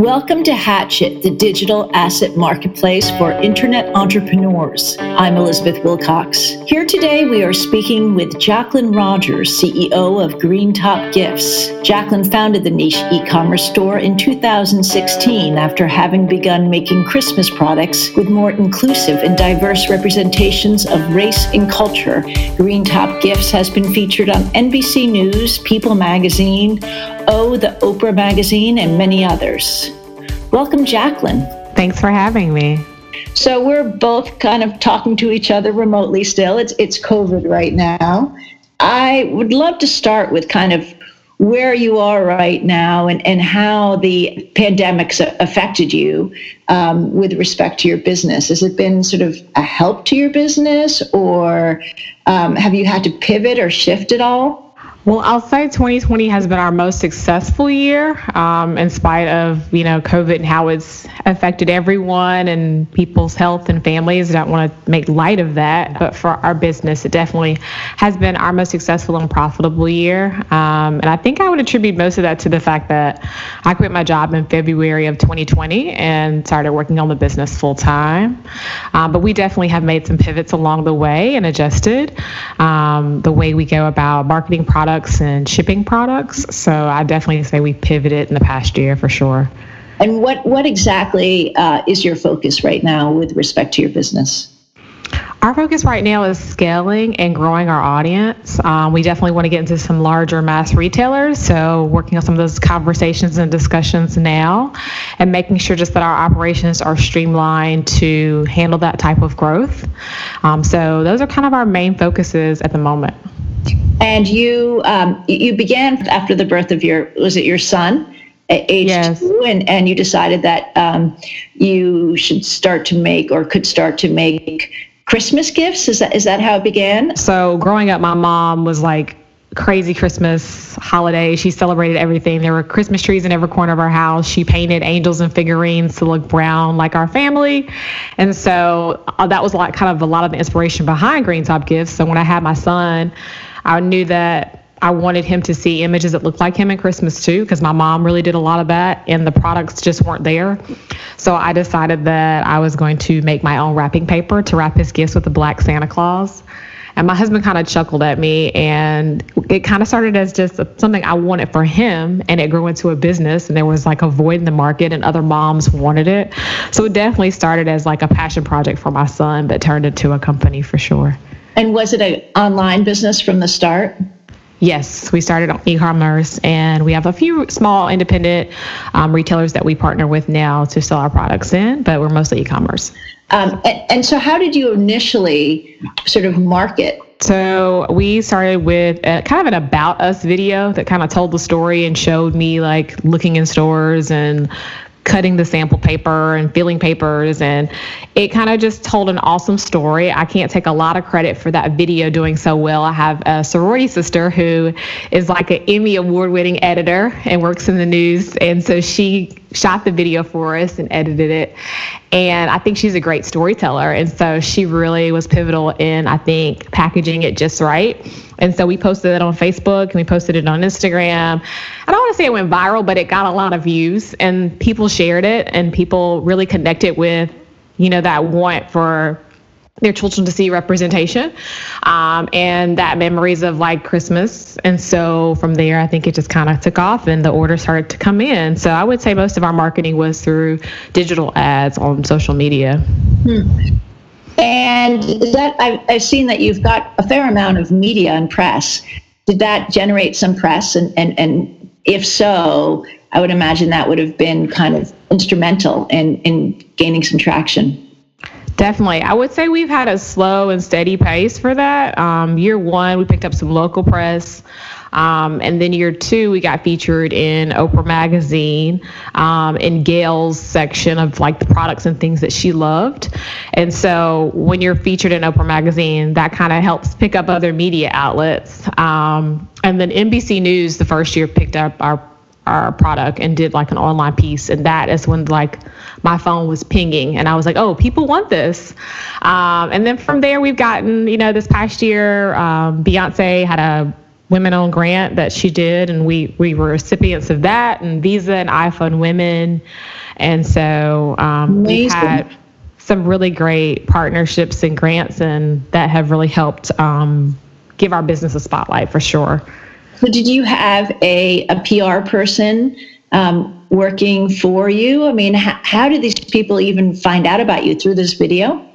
Welcome to Hatchet, the digital asset marketplace for internet entrepreneurs. I'm Elizabeth Wilcox. Here today, we are speaking with Jacqueline Rogers, CEO of Green Top Gifts. Jacqueline founded the niche e commerce store in 2016 after having begun making Christmas products with more inclusive and diverse representations of race and culture. Green Top Gifts has been featured on NBC News, People Magazine, O, the Oprah Magazine, and many others. Welcome, Jacqueline. Thanks for having me. So we're both kind of talking to each other remotely still. It's it's COVID right now. I would love to start with kind of where you are right now and, and how the pandemic's affected you um, with respect to your business. Has it been sort of a help to your business or um, have you had to pivot or shift at all? Well, I'll say 2020 has been our most successful year, um, in spite of you know COVID and how it's affected everyone and people's health and families. I don't want to make light of that, but for our business, it definitely has been our most successful and profitable year. Um, and I think I would attribute most of that to the fact that I quit my job in February of 2020 and started working on the business full time. Um, but we definitely have made some pivots along the way and adjusted um, the way we go about marketing products products and shipping products. So I definitely say we pivoted in the past year for sure. And what what exactly uh, is your focus right now with respect to your business? Our focus right now is scaling and growing our audience. Um, we definitely want to get into some larger mass retailers. So, working on some of those conversations and discussions now and making sure just that our operations are streamlined to handle that type of growth. Um, so, those are kind of our main focuses at the moment. And you um, you began after the birth of your was it your son? age yes. two, and, and you decided that um, you should start to make or could start to make Christmas gifts. Is that is that how it began? So growing up, my mom was like crazy Christmas holiday. She celebrated everything. There were Christmas trees in every corner of our house. She painted angels and figurines to look brown like our family. And so uh, that was like kind of a lot of the inspiration behind Green Top Gifts. So when I had my son, I knew that I wanted him to see images that looked like him at Christmas too, because my mom really did a lot of that and the products just weren't there. So I decided that I was going to make my own wrapping paper to wrap his gifts with a black Santa Claus. And my husband kind of chuckled at me, and it kind of started as just something I wanted for him, and it grew into a business. And there was like a void in the market, and other moms wanted it. So it definitely started as like a passion project for my son, but turned into a company for sure. And was it an online business from the start? Yes, we started on e-commerce, and we have a few small independent um, retailers that we partner with now to sell our products in, but we're mostly e-commerce. Um, and, and so, how did you initially sort of market so we started with a, kind of an about us video that kind of told the story and showed me like looking in stores and cutting the sample paper and filling papers and it kind of just told an awesome story. I can't take a lot of credit for that video doing so well. I have a sorority sister who is like an emmy award winning editor and works in the news and so she shot the video for us and edited it. And i think she's a great storyteller. And so she really was pivotal in i think packaging it just right. And so we posted it on Facebook and we posted it on Instagram. I don't want to say it went viral, but it got a lot of views and people shared it and people really connected with, you know, that want for their children to see representation um, and that memories of like Christmas. And so from there, I think it just kind of took off and the orders started to come in. So I would say most of our marketing was through digital ads on social media. Hmm. And that I've, I've seen that you've got a fair amount of media and press. Did that generate some press? And, and, and if so, I would imagine that would have been kind of instrumental in, in gaining some traction. Definitely. I would say we've had a slow and steady pace for that. Um, year one, we picked up some local press. Um, and then year two, we got featured in Oprah Magazine um, in Gayle's section of like the products and things that she loved. And so when you're featured in Oprah Magazine, that kind of helps pick up other media outlets. Um, and then NBC News the first year picked up our our product and did like an online piece and that is when like my phone was pinging and i was like oh people want this um, and then from there we've gotten you know this past year um, beyonce had a women owned grant that she did, and we, we were recipients of that, and Visa and IFundWomen. And so um, we've had some really great partnerships and grants, and that have really helped um, give our business a spotlight for sure. So, did you have a, a PR person um, working for you? I mean, h- how did these people even find out about you through this video?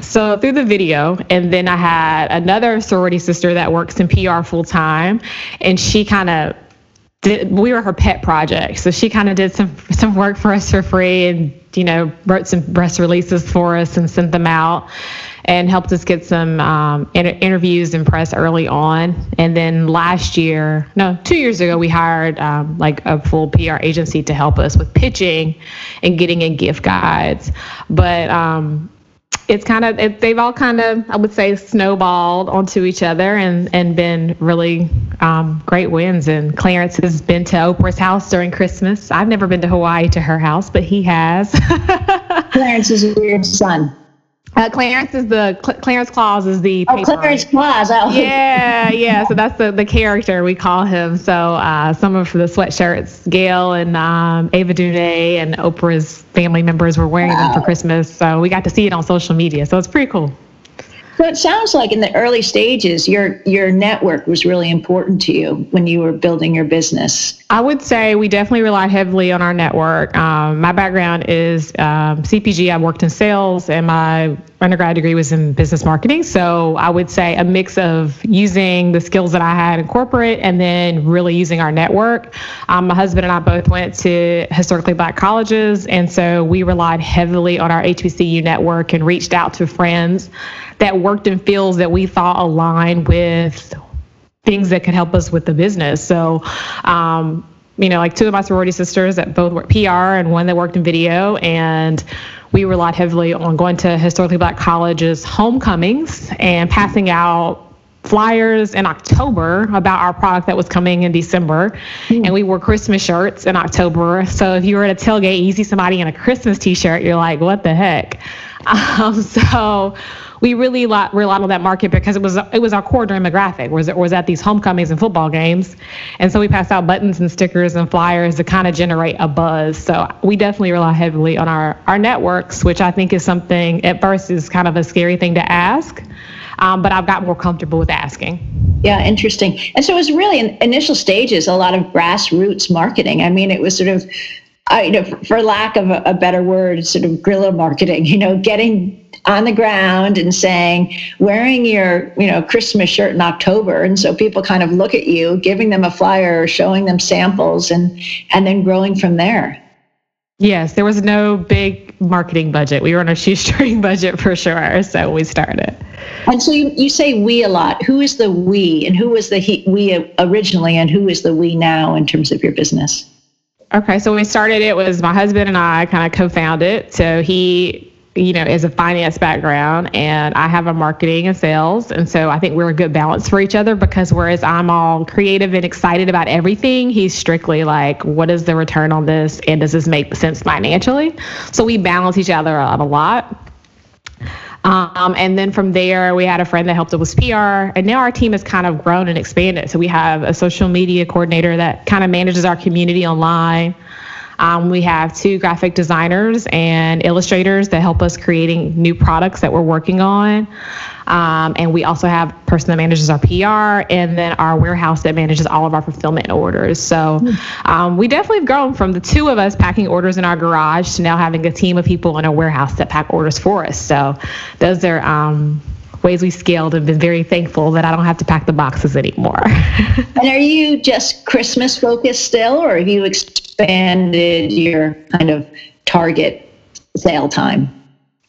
So through the video, and then I had another sorority sister that works in PR full time, and she kind of did. We were her pet project, so she kind of did some some work for us for free, and you know wrote some press releases for us and sent them out, and helped us get some um, inter- interviews and press early on. And then last year, no, two years ago, we hired um, like a full PR agency to help us with pitching and getting in gift guides, but. Um, it's kind of it, they've all kind of I would say snowballed onto each other and and been really um, great wins. And Clarence has been to Oprah's house during Christmas. I've never been to Hawaii to her house, but he has. Clarence is your son. Uh, Clarence is the Cl- Clarence Claus is the oh Clarence Claus. Oh. Yeah, yeah. So that's the the character we call him. So uh, some of the sweatshirts, Gayle and um, Ava DuVernay and Oprah's family members were wearing wow. them for Christmas. So we got to see it on social media. So it's pretty cool. So it sounds like in the early stages, your your network was really important to you when you were building your business. I would say we definitely relied heavily on our network. Um, my background is um, CPG. I worked in sales, and my undergrad degree was in business marketing. So I would say a mix of using the skills that I had in corporate, and then really using our network. Um, my husband and I both went to historically black colleges, and so we relied heavily on our HBCU network and reached out to friends that worked in fields that we thought aligned with things that could help us with the business. So, um, you know, like two of my sorority sisters that both worked PR and one that worked in video. And we relied heavily on going to historically black colleges' homecomings and passing out flyers in October about our product that was coming in December. Mm. And we wore Christmas shirts in October. So if you were at a tailgate, you see somebody in a Christmas t shirt, you're like, what the heck? Um, so we really relied on that market because it was it was our core demographic was it was at these homecomings and football games, and so we passed out buttons and stickers and flyers to kind of generate a buzz. So we definitely rely heavily on our our networks, which I think is something at first is kind of a scary thing to ask, um, but I've got more comfortable with asking. Yeah, interesting. And so it was really in initial stages a lot of grassroots marketing. I mean, it was sort of I, you know, for, lack of a, a, better word, sort of guerrilla marketing, you know, getting on the ground and saying, wearing your, you know, Christmas shirt in October. And so people kind of look at you, giving them a flyer, showing them samples and, and then growing from there. Yes, there was no big marketing budget. We were on a shoestring budget for sure. So we started. And so you, you say we a lot. Who is the we and who was the he, we originally and who is the we now in terms of your business? Okay, so when we started, it was my husband and I kind of co-founded. So he, you know, is a finance background, and I have a marketing and sales, and so I think we're a good balance for each other. Because whereas I'm all creative and excited about everything, he's strictly like, what is the return on this, and does this make sense financially? So we balance each other out a lot. Um, and then from there, we had a friend that helped us with PR. And now our team has kind of grown and expanded. So we have a social media coordinator that kind of manages our community online. Um, we have two graphic designers and illustrators that help us creating new products that we're working on. Um, and we also have a person that manages our PR and then our warehouse that manages all of our fulfillment orders. So um, we definitely have grown from the two of us packing orders in our garage to now having a team of people in a warehouse that pack orders for us. So those are um, ways we scaled and been very thankful that I don't have to pack the boxes anymore. and are you just Christmas focused still, or have you expanded your kind of target sale time?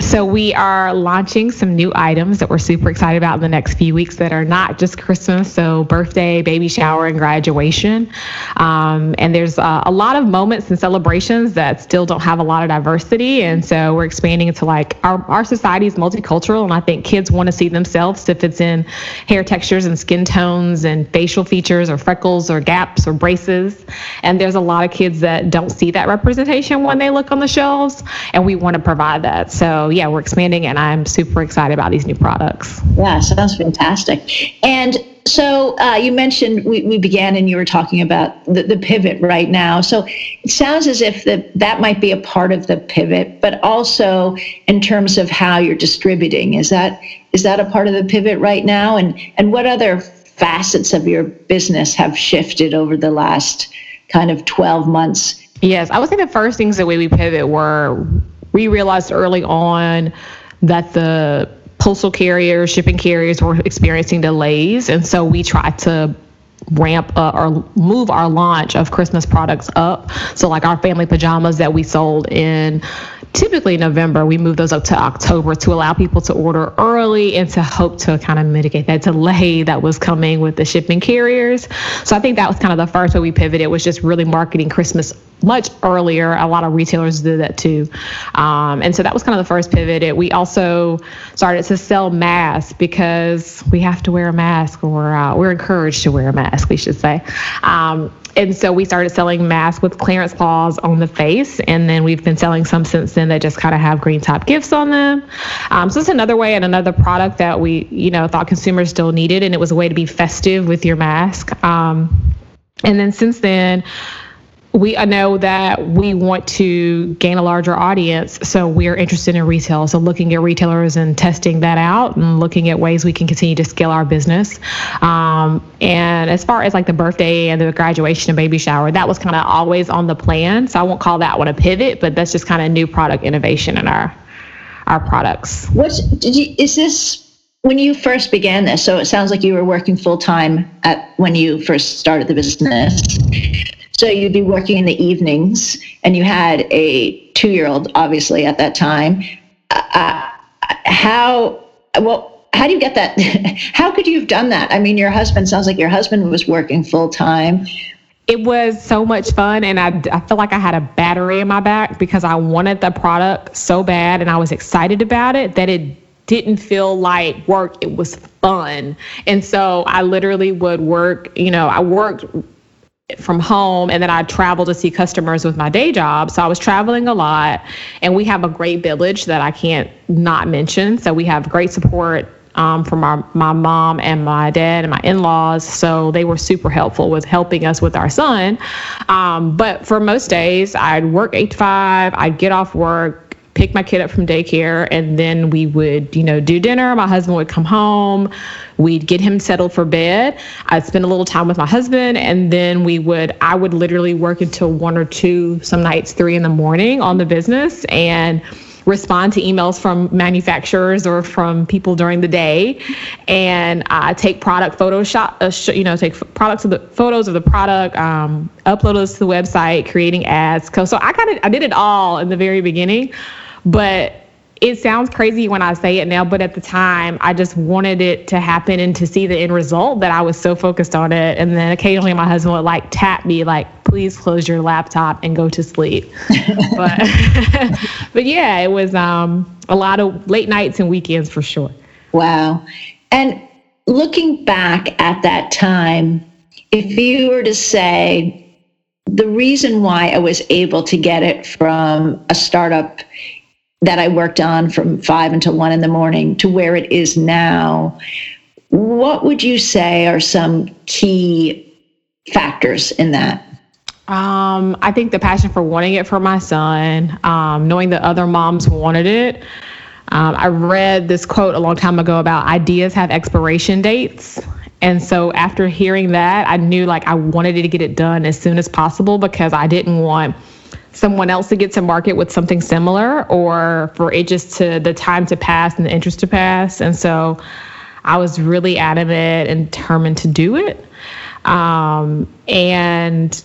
So we are launching some new items that we're super excited about in the next few weeks that are not just Christmas, so birthday, baby shower, and graduation. Um, and there's uh, a lot of moments and celebrations that still don't have a lot of diversity, and so we're expanding into like our our society is multicultural, and I think kids want to see themselves if it's in hair textures and skin tones and facial features or freckles or gaps or braces. And there's a lot of kids that don't see that representation when they look on the shelves, and we want to provide that. So yeah, we're expanding and I'm super excited about these new products. Yeah, sounds fantastic. And so uh, you mentioned we, we began and you were talking about the, the pivot right now. So it sounds as if that that might be a part of the pivot, but also in terms of how you're distributing. Is that is that a part of the pivot right now? And and what other facets of your business have shifted over the last kind of 12 months? Yes, I would say the first things that we pivot were we realized early on that the postal carriers, shipping carriers were experiencing delays. And so we tried to ramp up or move our launch of Christmas products up. So, like our family pajamas that we sold in typically November, we moved those up to October to allow people to order early and to hope to kind of mitigate that delay that was coming with the shipping carriers. So, I think that was kind of the first way we pivoted was just really marketing Christmas much earlier. A lot of retailers did that too. Um, and so that was kind of the first pivot. We also started to sell masks because we have to wear a mask or uh, we're encouraged to wear a mask, we should say. Um, and so we started selling masks with Clarence Claus on the face and then we've been selling some since then that just kind of have green top gifts on them um, so it's another way and another product that we you know thought consumers still needed and it was a way to be festive with your mask um, and then since then we know that we want to gain a larger audience, so we're interested in retail. So looking at retailers and testing that out, and looking at ways we can continue to scale our business. Um, and as far as like the birthday and the graduation and baby shower, that was kind of always on the plan. So I won't call that one a pivot, but that's just kind of new product innovation in our our products. What's did you, is this? When you first began this, so it sounds like you were working full time at when you first started the business so you'd be working in the evenings, and you had a two year old, obviously, at that time. Uh, uh, how, well, how do you get that? how could you have done that? I mean, your husband sounds like your husband was working full time. It was so much fun, and I, I feel like I had a battery in my back because I wanted the product so bad and I was excited about it that it didn't feel like work. It was fun. And so I literally would work, you know, I worked from home and then I travel to see customers with my day job. So I was traveling a lot and we have a great village that I can't not mention. So we have great support um, from our, my mom and my dad and my in-laws. So they were super helpful with helping us with our son. Um, but for most days I'd work eight to five, I'd get off work, pick my kid up from daycare and then we would you know do dinner. My husband would come home. We'd get him settled for bed. I'd spend a little time with my husband and then we would i would literally work until one or two some nights three in the morning on the business and respond to emails from manufacturers or from people during the day. And uh, take product photoshop uh, sh- you know take f- products of the photos of the product um, upload those to the website creating ads. So i kind of i did it all in the very beginning but it sounds crazy when I say it now, but at the time, I just wanted it to happen and to see the end result that I was so focused on it. And then occasionally my husband would like tap me, like, please close your laptop and go to sleep. but, but yeah, it was um, a lot of late nights and weekends for sure. Wow. And looking back at that time, if you were to say, the reason why I was able to get it from a startup that I worked on from five until one in the morning to where it is now, what would you say are some key factors in that? Um, I think the passion for wanting it for my son, um, knowing that other moms wanted it. Um, I read this quote a long time ago about ideas have expiration dates. And so after hearing that, I knew like I wanted to get it done as soon as possible because I didn't want someone else to get to market with something similar or for it just to the time to pass and the interest to pass. And so I was really adamant and determined to do it. Um, and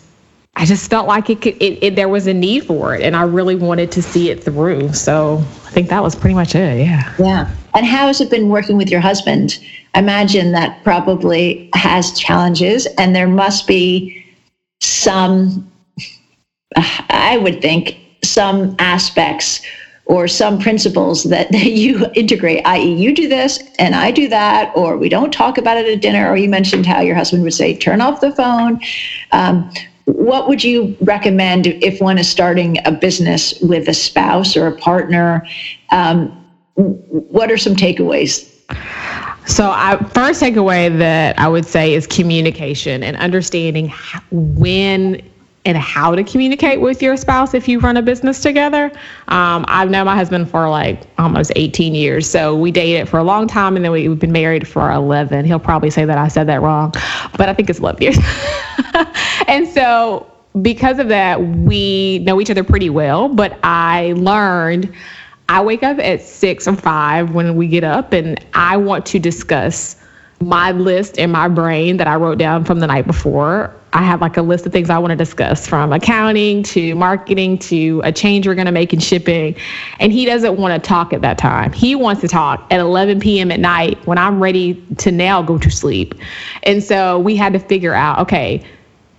I just felt like it, could, it, it, there was a need for it, and I really wanted to see it through. So I think that was pretty much it. Yeah. Yeah. And how has it been working with your husband? I imagine that probably has challenges, and there must be some I would think, some aspects or some principles that, that you integrate, i.e., you do this and I do that, or we don't talk about it at dinner, or you mentioned how your husband would say, turn off the phone. Um, what would you recommend if one is starting a business with a spouse or a partner? Um, what are some takeaways? So, I first takeaway that I would say is communication and understanding when and how to communicate with your spouse if you run a business together. Um, I've known my husband for like almost 18 years. So we dated for a long time and then we, have been married for 11. He'll probably say that I said that wrong, but I think it's 11 years. and so because of that, we know each other pretty well. But I learned I wake up at six or five when we get up and I want to discuss my list in my brain that I wrote down from the night before. I have like a list of things I want to discuss from accounting to marketing to a change we're going to make in shipping. And he doesn't want to talk at that time. He wants to talk at 11 p.m. at night when I'm ready to now go to sleep. And so we had to figure out okay,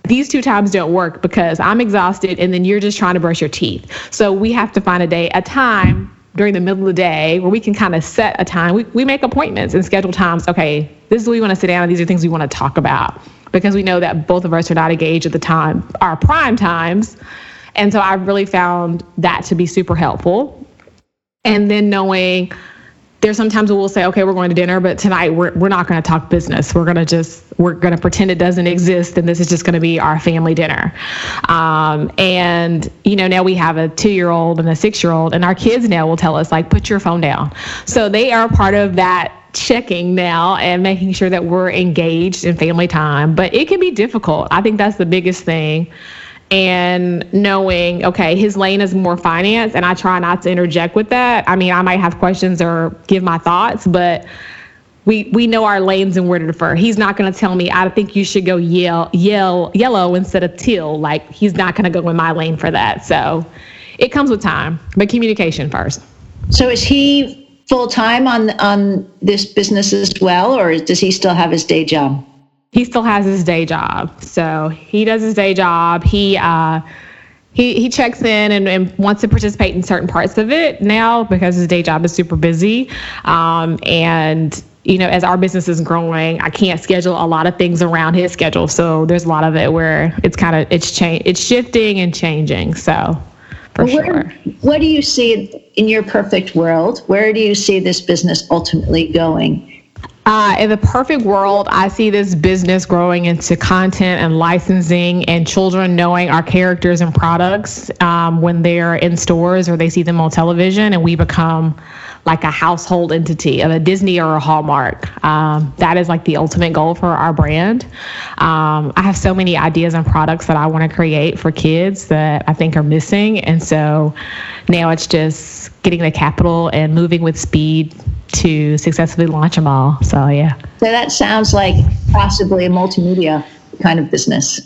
these two times don't work because I'm exhausted and then you're just trying to brush your teeth. So we have to find a day, a time during the middle of the day where we can kind of set a time. We, we make appointments and schedule times. Okay, this is what we want to sit down and these are things we want to talk about because we know that both of us are not engaged at the time, our prime times. And so I've really found that to be super helpful. And then knowing there's sometimes we'll say, okay, we're going to dinner, but tonight we're, we're not going to talk business. We're going to just, we're going to pretend it doesn't exist. And this is just going to be our family dinner. Um, and, you know, now we have a two year old and a six year old, and our kids now will tell us, like, put your phone down. So they are part of that checking now and making sure that we're engaged in family time. But it can be difficult. I think that's the biggest thing and knowing okay his lane is more finance and i try not to interject with that. I mean i might have questions or give my thoughts but we we know our lanes and where to defer. He's not going to tell me i think you should go yell yell yellow instead of teal. Like he's not going to go in my lane for that. So it comes with time but communication first. So is he full time on on this business as well or does he still have his day job he still has his day job. So he does his day job. He uh, he he checks in and, and, wants to participate in certain parts of it now because his day job is super busy. Um, and you know, as our business is growing, I can't schedule a lot of things around his schedule. So there's a lot of it where it's kind of it's change it's shifting and changing. So for where, sure. What do you see in your perfect world? Where do you see this business ultimately going? Uh, in the perfect world, I see this business growing into content and licensing and children knowing our characters and products um, when they're in stores or they see them on television, and we become like a household entity of a Disney or a Hallmark. Um, that is like the ultimate goal for our brand. Um, I have so many ideas and products that I want to create for kids that I think are missing. And so now it's just getting the capital and moving with speed to successfully launch them all. So yeah. So that sounds like possibly a multimedia kind of business.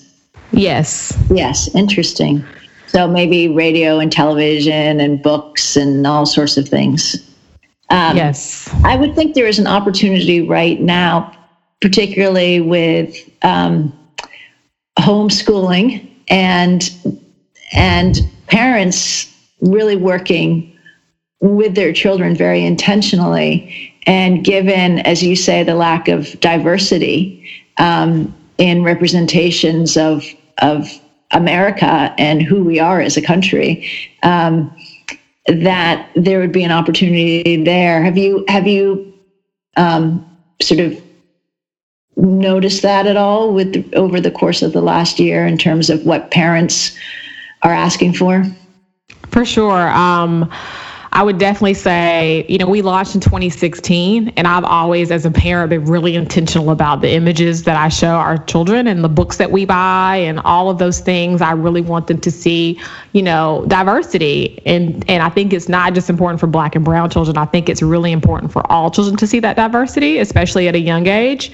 Yes. Yes. Interesting. So maybe radio and television and books and all sorts of things. Um, yes. I would think there is an opportunity right now, particularly with um, homeschooling and and parents really working with their children very intentionally. And given, as you say, the lack of diversity um, in representations of of America and who we are as a country, um, that there would be an opportunity there. Have you have you um, sort of noticed that at all with over the course of the last year in terms of what parents are asking for? For sure. Um, I would definitely say, you know, we launched in 2016, and I've always, as a parent, been really intentional about the images that I show our children and the books that we buy and all of those things. I really want them to see, you know, diversity. And, and I think it's not just important for Black and Brown children, I think it's really important for all children to see that diversity, especially at a young age.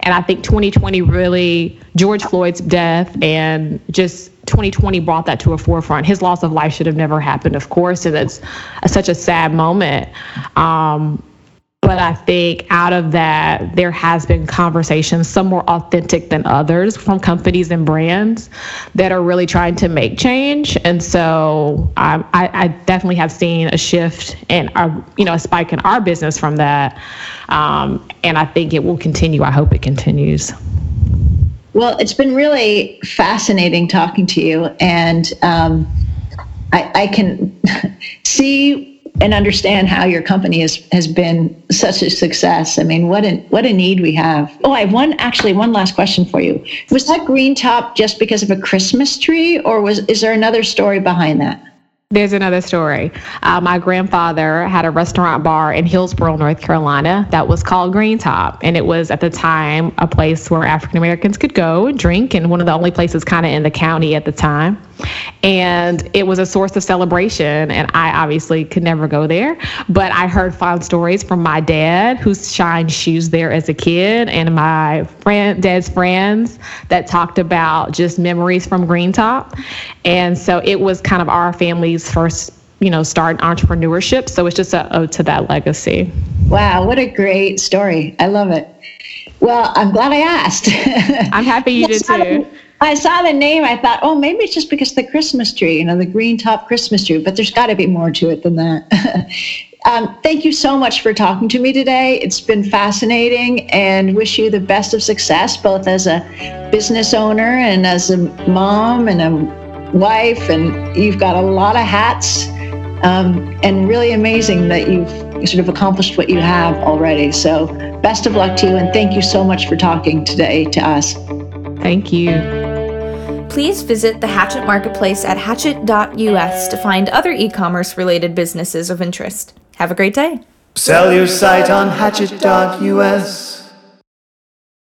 And I think 2020 really, George Floyd's death and just 2020 brought that to a forefront. His loss of life should have never happened, of course, and it's such a sad moment. Um, but I think out of that, there has been conversations, some more authentic than others, from companies and brands that are really trying to make change. And so I, I, I definitely have seen a shift and you know, a spike in our business from that. Um, and I think it will continue. I hope it continues. Well, it's been really fascinating talking to you, and um, I, I, can see and understand how your company has, has been such a success. I mean, what a, what a need we have. Oh, I have one, actually, one last question for you. Was that green top just because of a Christmas tree, or was is there another story behind that? There's another story. Uh, my grandfather had a restaurant bar in Hillsborough, North Carolina, that was called Green Top. And it was at the time a place where African Americans could go and drink, and one of the only places kind of in the county at the time and it was a source of celebration. And I obviously could never go there, but I heard fond stories from my dad, who shined shoes there as a kid, and my friend, dad's friends that talked about just memories from Green Top. And so it was kind of our first you know, start entrepreneurship. So it's just a ode to that legacy. Wow, what a great story. I love it. Well, I'm glad I asked. I'm happy you did too. I saw the name. I thought, oh, maybe it's just because the Christmas tree, you know, the green top Christmas tree, but there's got to be more to it than that. um, thank you so much for talking to me today. It's been fascinating and wish you the best of success, both as a business owner and as a mom and a wife. And you've got a lot of hats um, and really amazing that you've sort of accomplished what you have already. So, best of luck to you. And thank you so much for talking today to us. Thank you please visit the Hatchet Marketplace at hatchet.us to find other e commerce related businesses of interest. Have a great day. Sell your site on hatchet.us.